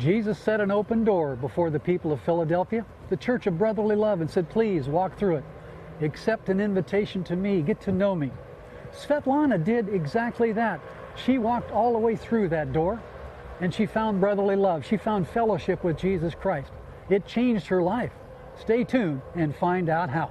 Jesus set an open door before the people of Philadelphia, the church of brotherly love, and said, Please walk through it. Accept an invitation to me. Get to know me. Svetlana did exactly that. She walked all the way through that door and she found brotherly love. She found fellowship with Jesus Christ. It changed her life. Stay tuned and find out how.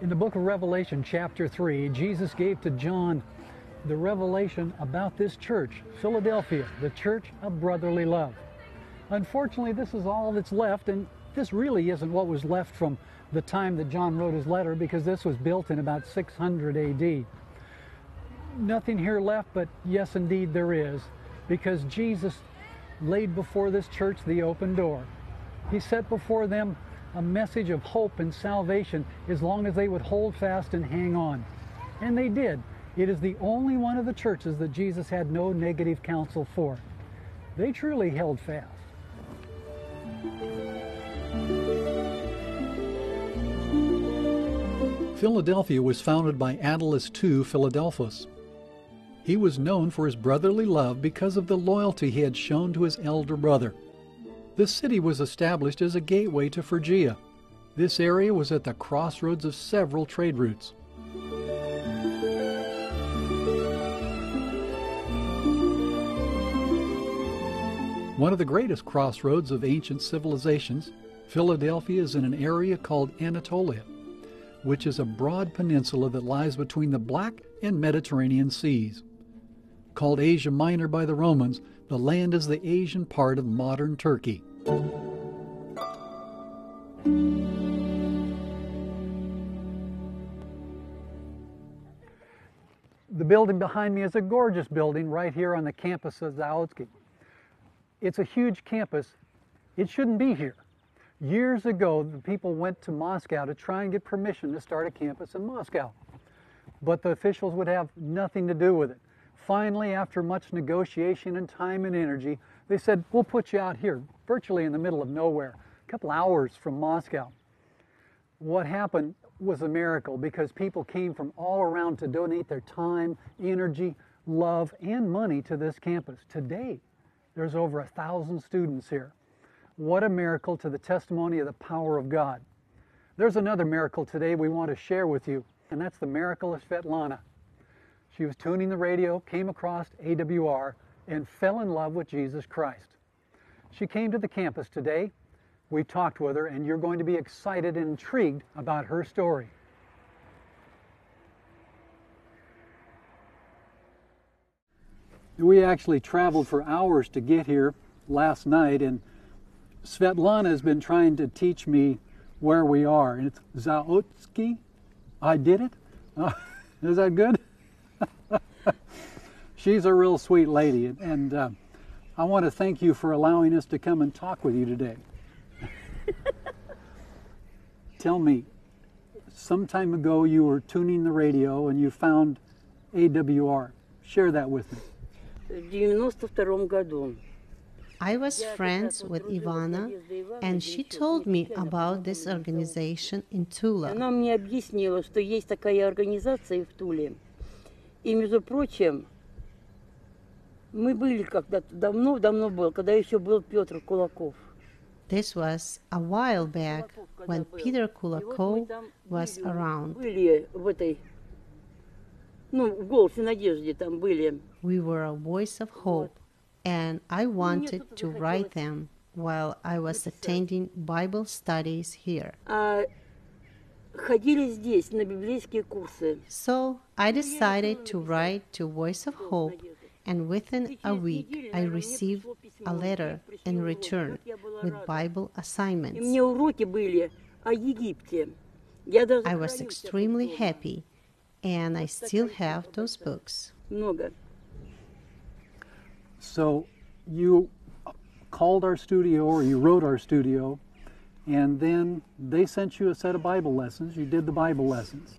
In the book of Revelation, chapter 3, Jesus gave to John the revelation about this church, Philadelphia, the church of brotherly love. Unfortunately, this is all that's left, and this really isn't what was left from the time that John wrote his letter because this was built in about 600 AD. Nothing here left, but yes, indeed, there is, because Jesus laid before this church the open door. He set before them a message of hope and salvation as long as they would hold fast and hang on. And they did. It is the only one of the churches that Jesus had no negative counsel for. They truly held fast. Philadelphia was founded by Attalus II Philadelphus. He was known for his brotherly love because of the loyalty he had shown to his elder brother. The city was established as a gateway to Phrygia. This area was at the crossroads of several trade routes. One of the greatest crossroads of ancient civilizations, Philadelphia is in an area called Anatolia, which is a broad peninsula that lies between the Black and Mediterranean seas. Called Asia Minor by the Romans, the land is the Asian part of modern Turkey. The building behind me is a gorgeous building right here on the campus of Zaoksky. It's a huge campus. It shouldn't be here. Years ago, the people went to Moscow to try and get permission to start a campus in Moscow. But the officials would have nothing to do with it. Finally, after much negotiation and time and energy, they said, We'll put you out here, virtually in the middle of nowhere, a couple hours from Moscow. What happened was a miracle because people came from all around to donate their time, energy, love, and money to this campus. Today, there's over a thousand students here. What a miracle to the testimony of the power of God. There's another miracle today we want to share with you, and that's the miracle of Svetlana. She was tuning the radio, came across AWR, and fell in love with Jesus Christ. She came to the campus today. We talked with her, and you're going to be excited and intrigued about her story. We actually traveled for hours to get here last night, and Svetlana has been trying to teach me where we are. And it's Zaoksky. I did it. Uh, is that good? she's a real sweet lady, and uh, I want to thank you for allowing us to come and talk with you today. Tell me, some time ago you were tuning the radio and you found AWR. Share that with me. в 92 году. I was friends with Ivana, and she told me about this organization in Tula. Она мне объяснила, что есть такая организация в Туле. И, между прочим, мы были когда-то давно-давно был, когда еще был Петр Кулаков. This was a while back when Peter И вот мы Kulakov там was были- around. Были в этой, ну, в «Голосе надежде» там были. We were a voice of hope, and I wanted to write them while I was attending Bible studies here. А ходили здесь на библейские курсы. So I decided to write to Voice of Hope, and within a week I received a letter in return with Bible assignments. I was extremely happy, and I still have those books. So, you called our studio, or you wrote our studio, and then they sent you a set of Bible lessons. You did the Bible lessons.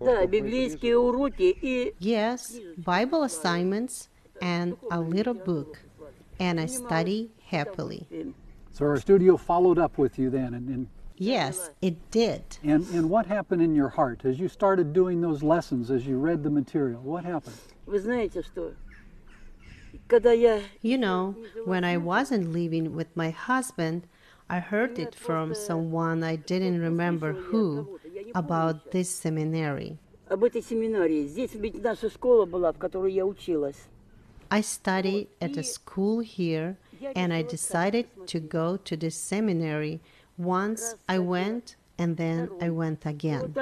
Yes, Bible assignments and a little book, and I study happily. So our studio followed up with you then. And, and, Yes, it did. and, and what happened in your heart as you started doing those lessons, as you read the material? What happened? вы знаете что? Когда я You know, when I wasn't living with my husband, I heard it from someone I didn't remember who about this seminary. об этой семинарии, здесь ведь наша школа была, в которой я училась. I studied at a school here and I decided to go to this seminary. Once I went and then I went again.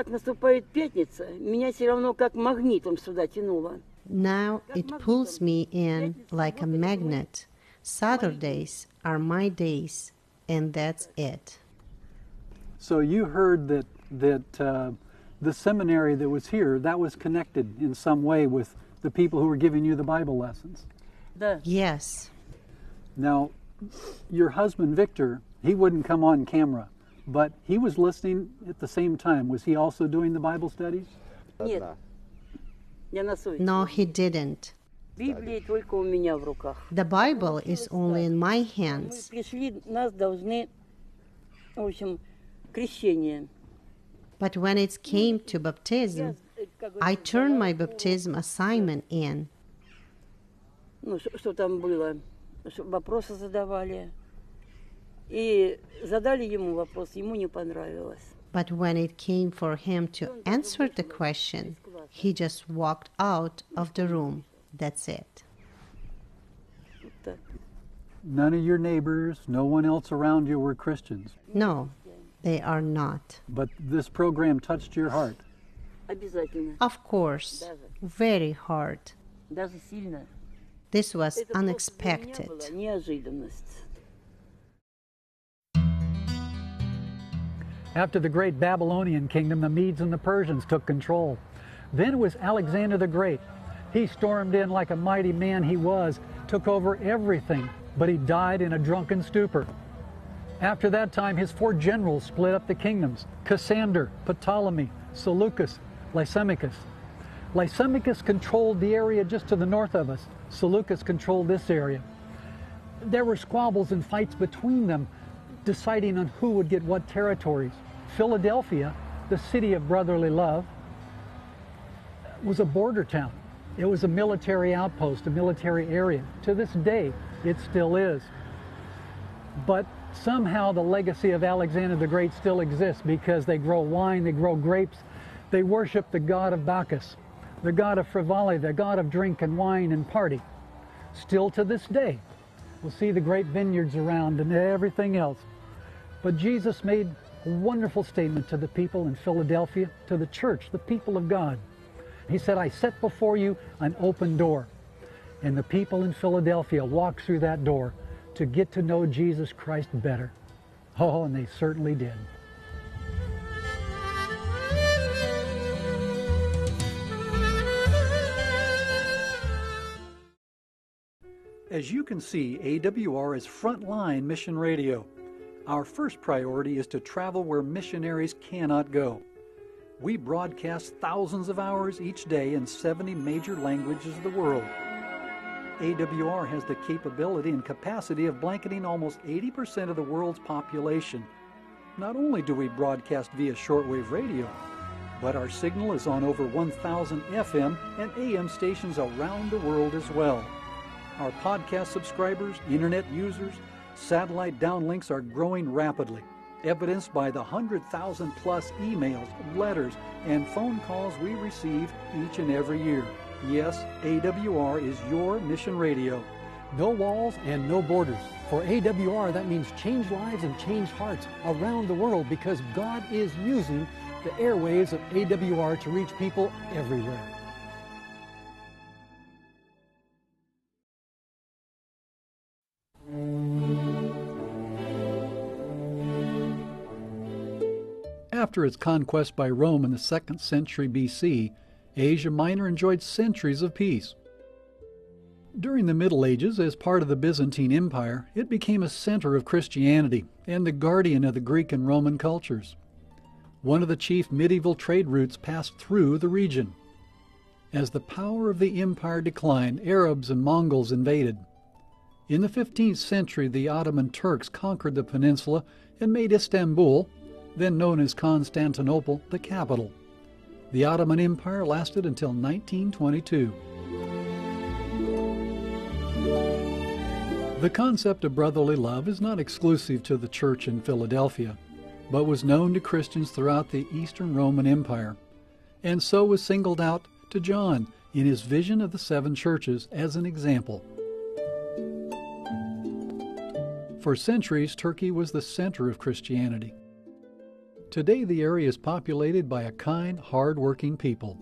Now it pulls me in like a magnet. Saturdays are my days, and that's it. So you heard that that uh, the seminary that was here that was connected in some way with the people who were giving you the Bible lessons. Да. Yes, Now, your husband Victor, he wouldn't come on camera, but he was listening at the same time. Was he also doing the Bible studies? Нет. Я на совести. no, he didn't. Библия только у меня в руках. The Bible is only in my Мы hands. пришли, нас должны, в общем, крещение. But when it came to Я, baptism, э, как I говорится, turned my задала ему, baptism assignment in. Ну, что, что там было? Что вопросы задавали. И задали ему вопрос, ему не понравилось. But when it came for him to answer the question, he just walked out of the room. That's it. Вот так. None of your neighbors, no one else around you were Christians, No, they are not. but this program touched your heart. Обязательно. Of course, very hard. Даже сильно. This was Это просто для меня unexpected. была неожиданность. After the great Babylonian kingdom, the Medes and the Persians took control. Then it was Alexander the Great. He stormed in like a mighty man he was, took over everything, but he died in a drunken stupor. After that time, his four generals split up the kingdoms Cassander, Ptolemy, Seleucus, Lysimachus. Lysimachus controlled the area just to the north of us, Seleucus controlled this area. There were squabbles and fights between them, deciding on who would get what territories. Philadelphia, the city of brotherly love, was a border town. It was a military outpost, a military area. To this day, it still is. But somehow the legacy of Alexander the Great still exists because they grow wine, they grow grapes, they worship the god of Bacchus, the god of frivolity, the god of drink and wine and party. Still to this day, we'll see the great vineyards around and everything else. But Jesus made a wonderful statement to the people in Philadelphia, to the church, the people of God. He said, I set before you an open door. And the people in Philadelphia walked through that door to get to know Jesus Christ better. Oh, and they certainly did. As you can see, AWR is frontline mission radio. Our first priority is to travel where missionaries cannot go. We broadcast thousands of hours each day in 70 major languages of the world. AWR has the capability and capacity of blanketing almost 80% of the world's population. Not only do we broadcast via shortwave radio, but our signal is on over 1,000 FM and AM stations around the world as well. Our podcast subscribers, internet users, satellite downlinks are growing rapidly, evidenced by the 100,000 plus emails, letters, and phone calls we receive each and every year. Yes, AWR is your mission radio. No walls and no borders. For AWR, that means change lives and change hearts around the world because God is using the airwaves of AWR to reach people everywhere. After its conquest by Rome in the 2nd century BC, Asia Minor enjoyed centuries of peace. During the Middle Ages, as part of the Byzantine Empire, it became a center of Christianity and the guardian of the Greek and Roman cultures. One of the chief medieval trade routes passed through the region. As the power of the empire declined, Arabs and Mongols invaded. In the 15th century, the Ottoman Turks conquered the peninsula and made Istanbul, then known as Constantinople, the capital. The Ottoman Empire lasted until 1922. The concept of brotherly love is not exclusive to the church in Philadelphia, but was known to Christians throughout the Eastern Roman Empire, and so was singled out to John in his vision of the seven churches as an example. For centuries, Turkey was the center of Christianity. Today, the area is populated by a kind, hard-working people.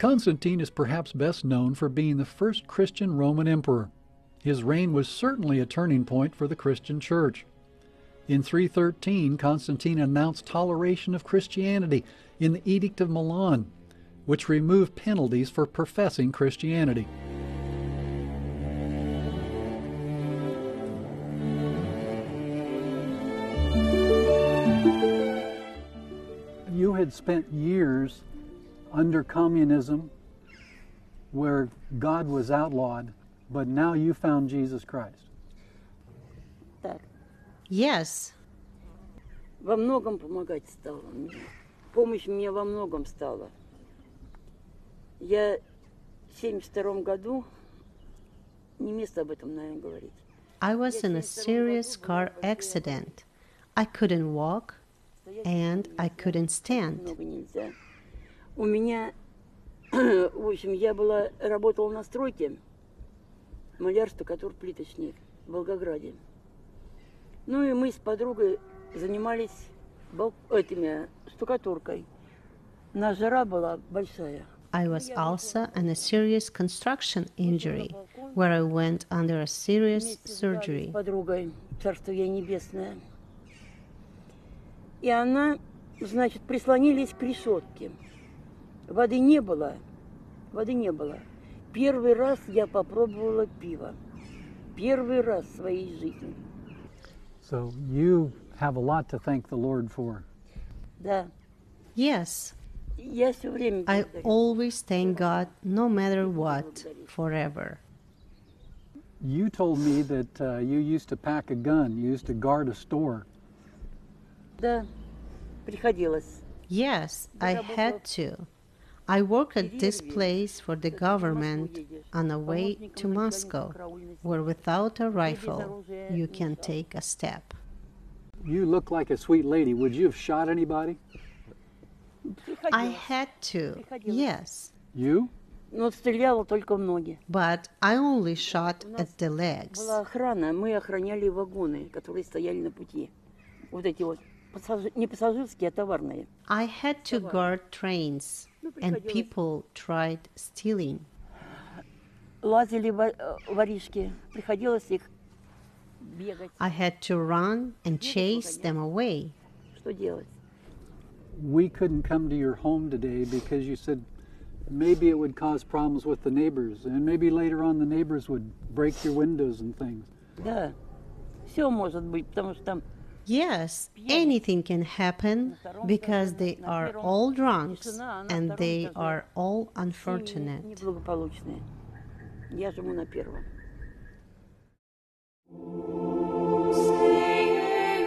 Constantine is perhaps best known for being the first Christian Roman emperor. His reign was certainly a turning point for the Christian church. In 313, Constantine announced toleration of Christianity in the Edict of Milan, which removed penalties for professing Christianity. You had spent years under communism where God was outlawed, but now you found Jesus Christ. Так. Yes, Во многом помогать стала мне. Помощь мне во многом стала. Я в 72 году, не место об этом, наверное, говорить. I was in a serious car accident. I couldn't walk and I couldn't stand. Много нельзя. У меня, в общем, я была, работала на стройке, маляр, штукатур, плиточник в Волгограде. Ну и мы с подругой занимались бал- этими штукатуркой. На жара была большая. I was also in a serious construction injury where I went under a serious Вместе с surgery. подругой, царство ей небесное. И она, значит, прислонились к решетке. Воды не было, воды не было. Первый раз я попробовала пиво. Первый раз в своей жизни. So you have a lot to thank the Lord for. Да. Yes, Я все время I always thank God no matter what, forever. You told me that uh, you used to pack a gun, you used to guard a store. Да, приходилось. Yes, I had to. I work at this place for the government on the way to Moscow, where without a rifle you can take a step. You look like a sweet lady. Would you have shot anybody? I Приходилось. had to, yes, You? Но стреляла только в ноги. but I only shot at the legs. Была охрана, мы охраняли вагоны, которые стояли на пути. Вот эти вот, пассажи- не пассажирские, а товарные. I had to guard trains, and people tried stealing. Лазили во- э, воришки, приходилось их бегать. I had to run and chase them away. Что делать? We couldn't come to your home today because you said maybe it would cause problems with the neighbors, and maybe later on the neighbors would break your windows and things. Да, все может быть, потому что там Yes, anything can happen because they are all drunks and they are all unfortunate.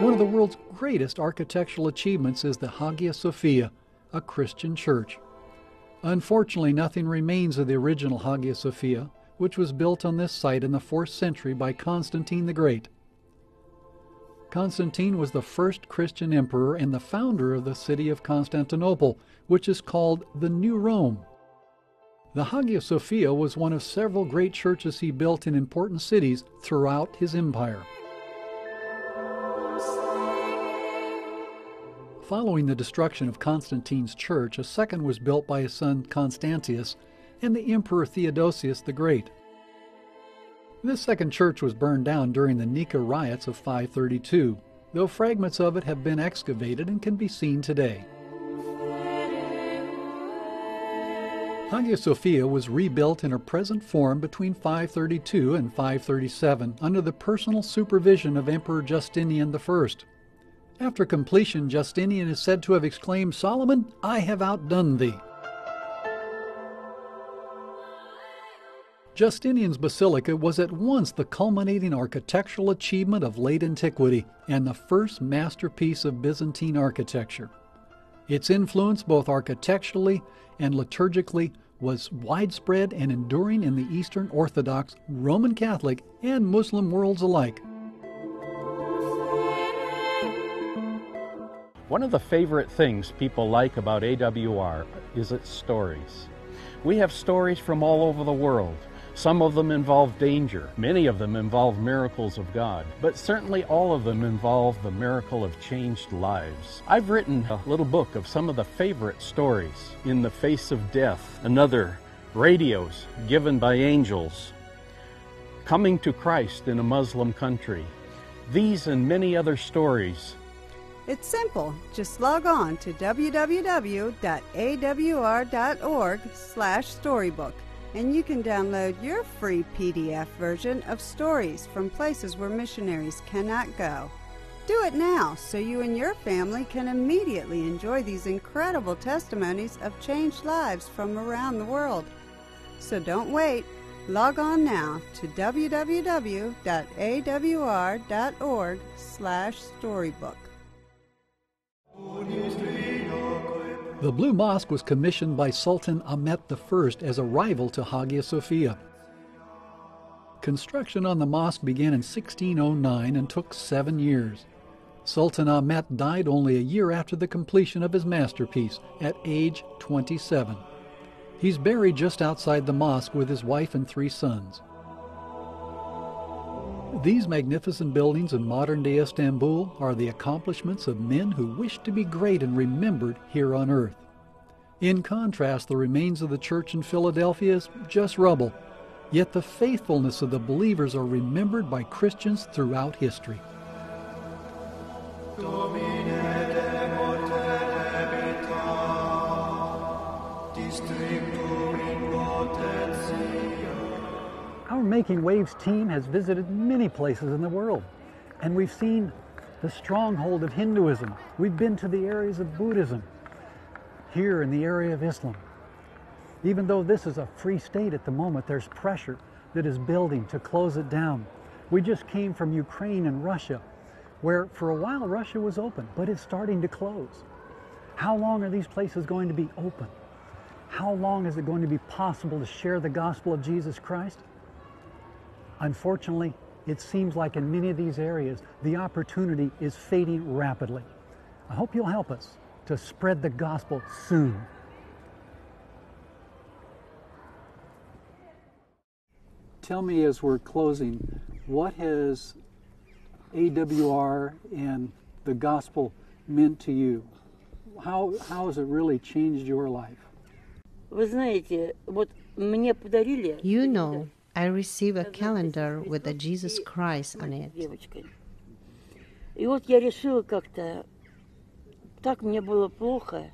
One of the world's greatest architectural achievements is the Hagia Sophia, a Christian church. Unfortunately, nothing remains of the original Hagia Sophia, which was built on this site in the 4th century by Constantine the Great. Constantine was the first Christian emperor and the founder of the city of Constantinople, which is called the New Rome. The Hagia Sophia was one of several great churches he built in important cities throughout his empire. Following the destruction of Constantine's church, a second was built by his son Constantius and the Emperor Theodosius the Great. This second church was burned down during the Nika riots of 532, though fragments of it have been excavated and can be seen today. Hagia Sophia was rebuilt in her present form between 532 and 537 under the personal supervision of Emperor Justinian I. After completion, Justinian is said to have exclaimed, Solomon, I have outdone thee. Justinian's basilica was at once the culminating architectural achievement of late antiquity and the first masterpiece of Byzantine architecture. Its influence, both architecturally and liturgically, was widespread and enduring in the Eastern Orthodox, Roman Catholic, and Muslim worlds alike. One of the favorite things people like about AWR is its stories. We have stories from all over the world. Some of them involve danger, many of them involve miracles of God, but certainly all of them involve the miracle of changed lives. I've written a little book of some of the favorite stories In the Face of Death, another, Radios Given by Angels, Coming to Christ in a Muslim Country. These and many other stories It's simple. Just log on to www.awr.org/storybook and you can download your free PDF version of stories from places where missionaries cannot go. Do it now so you and your family can immediately enjoy these incredible testimonies of changed lives from around the world. So don't wait. Log on now to www.awr.org/storybook. The Blue Mosque was commissioned by Sultan Ahmet I as a rival to Hagia Sophia. Construction on the mosque began in 1609 and took seven years. Sultan Ahmet died only a year after the completion of his masterpiece, at age 27. He's buried just outside the mosque with his wife and three sons. These magnificent buildings in modern day Istanbul are the accomplishments of men who wished to be great and remembered here on earth. In contrast, the remains of the church in Philadelphia is just rubble, yet the faithfulness of the believers are remembered by Christians throughout history. Making Waves team has visited many places in the world, and we've seen the stronghold of Hinduism. We've been to the areas of Buddhism, here in the area of Islam. Even though this is a free state at the moment, there's pressure that is building to close it down. We just came from Ukraine and Russia, where for a while Russia was open, but it's starting to close. How long are these places going to be open? How long is it going to be possible to share the gospel of Jesus Christ? Unfortunately, it seems like in many of these areas, the opportunity is fading rapidly. I hope you'll help us to spread the gospel soon. Tell me as we're closing, what has AWR and the gospel meant to you? How, how has it really changed your life? You know, I receive a calendar with a Jesus Christ on it. девочкой. И вот я решила как-то, так мне было плохо,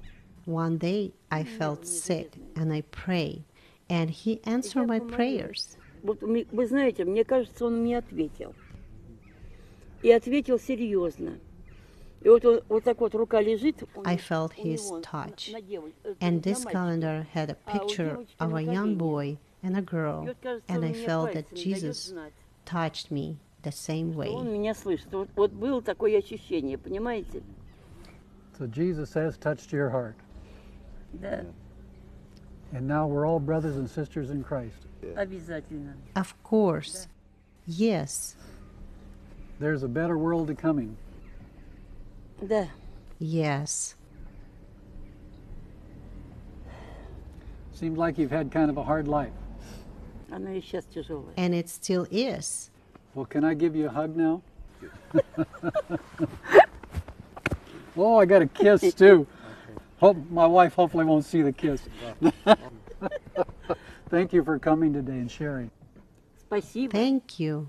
One day I felt sick and I prayed, and He answered my prayers. Вот мне- вы знаете, мне кажется, он мне ответил. И ответил серьезно. И вот, он- вот так вот рука лежит. у I него- felt у his него на- touch. на девоч- э, And на this мальчика. calendar had a А у picture девочки of на a young колене. boy and a И girl, вот, кажется, and он I мне felt that пальцами дает Jesus знать, touched me the same что Он way. меня слышит. Вот, вот было такое ощущение, понимаете? So Jesus has touched your heart. Да, And now we're all brothers and sisters in Christ. обязательно. Of course, yes, There's a better world to coming. Да. yes. Seems like you've had kind of a hard life. Она и сейчас тяжелая. And it still is. Well, can I give you a hug now? oh, I got a kiss too. Hope my wife hopefully won't see the kiss. Thank you for coming today and sharing. Спасибо. Thank you.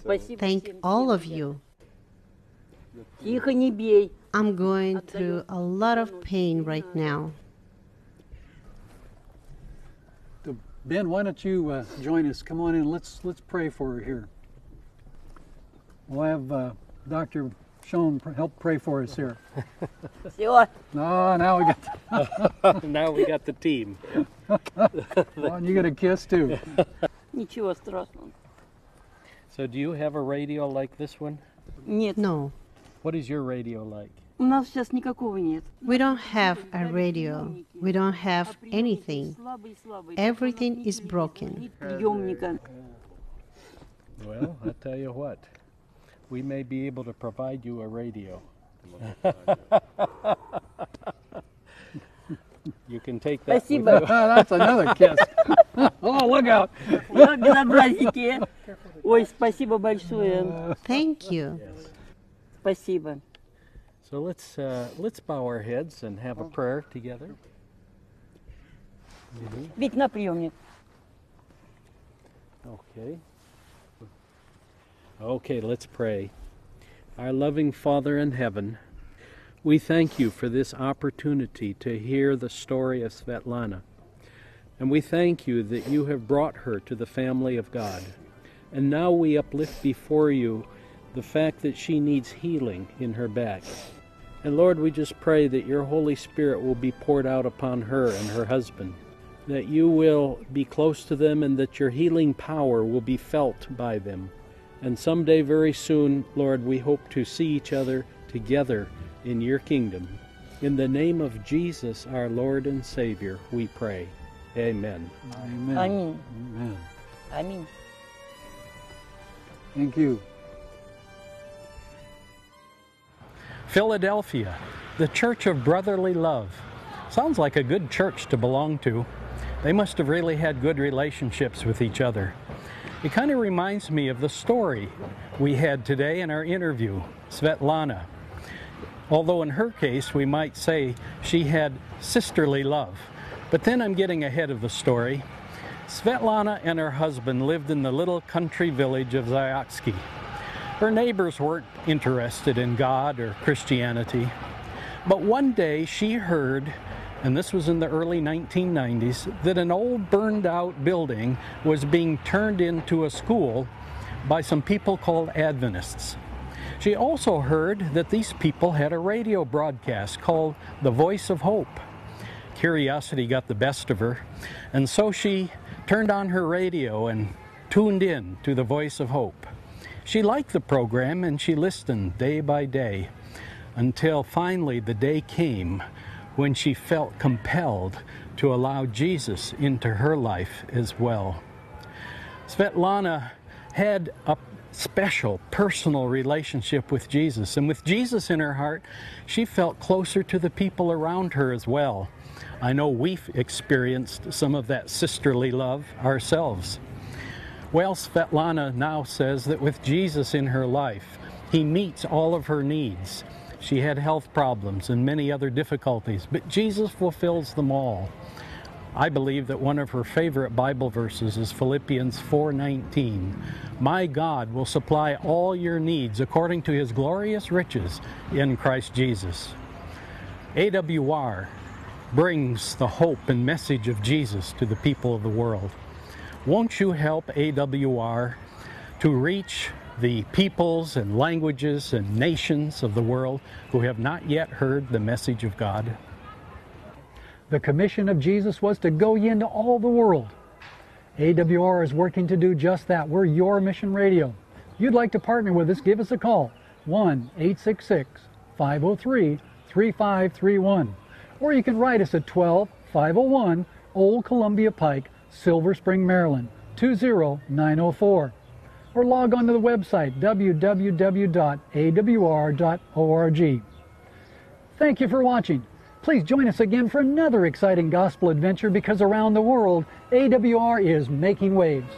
Спасибо Thank всем, all всем, of ребят. you. Тихо, не бей. I'm going through a lot of pain right now. Ben, why don't you uh, join us? Come on in. Let's let's pray for her here. We'll have uh, Dr. Schoun help pray for us here. sure. No, now we got. The now we got the team. oh, and you get a kiss too. Ничего страшного. So, do you have a radio like this one? No. What is your radio like? у нас сейчас никакого нет. we don't have a radio. We don't have anything. Слабый, слабый. Everything Нет is телевизора, broken. Нет приемника. Well, I'll tell you what. We may be able to provide you a radio. you can take that. with Спасибо. you. That's another kiss. oh, look out. Вот безобразники. Ой, спасибо большое. Thank you. Спасибо. So let's uh, let's bow our heads and have a prayer together. Ведь на приемник. Okay. Okay, let's pray. Our loving Father in heaven, we thank you for this opportunity to hear the story of Svetlana. And we thank you that you have brought her to the family of God. And now we uplift before you the fact that she needs healing in her back. And Lord, we just pray that your Holy Spirit will be poured out upon her and her husband, that you will be close to them, and that your healing power will be felt by them. And someday, very soon, Lord, we hope to see each other together in your kingdom. In the name of Jesus, our Lord and Savior, we pray. Amen. Amen. Amen. Amen. Amen. Thank you. Philadelphia, the Church of Brotherly Love. Sounds like a good church to belong to. They must have really had good relationships with each other. It kind of reminds me of the story we had today in our interview, Svetlana. Although in her case, we might say she had sisterly love. But then I'm getting ahead of the story. Svetlana and her husband lived in the little country village of Zyatsky. Her neighbors weren't interested in God or Christianity. But one day she heard, and this was in the early 1990s, that an old burned out building was being turned into a school by some people called Adventists. She also heard that these people had a radio broadcast called The Voice of Hope. Curiosity got the best of her, and so she turned on her radio and tuned in to The Voice of Hope. She liked the program and she listened day by day until finally the day came when she felt compelled to allow Jesus into her life as well. Svetlana had a special personal relationship with Jesus, and with Jesus in her heart, she felt closer to the people around her as well. I know we've experienced some of that sisterly love ourselves. Well, Svetlana now says that with Jesus in her life, he meets all of her needs. She had health problems and many other difficulties, but Jesus fulfills them all. I believe that one of her favorite Bible verses is Philippians 4:19. My God will supply all your needs according to his glorious riches in Christ Jesus. AWR brings the hope and message of Jesus to the people of the world. Won't you help AWR to reach the peoples and languages and nations of the world who have not yet heard the message of God. The commission of Jesus was to go ye into all the world. AWR is working to do just that. We're your mission radio. If you'd like to partner with us, give us a call 1 866 503 3531. Or you can write us at 12 501 Old Columbia Pike, Silver Spring, Maryland 20904. Or log on to the website www.awr.org. Thank you for watching. Please join us again for another exciting gospel adventure because around the world, AWR is making waves.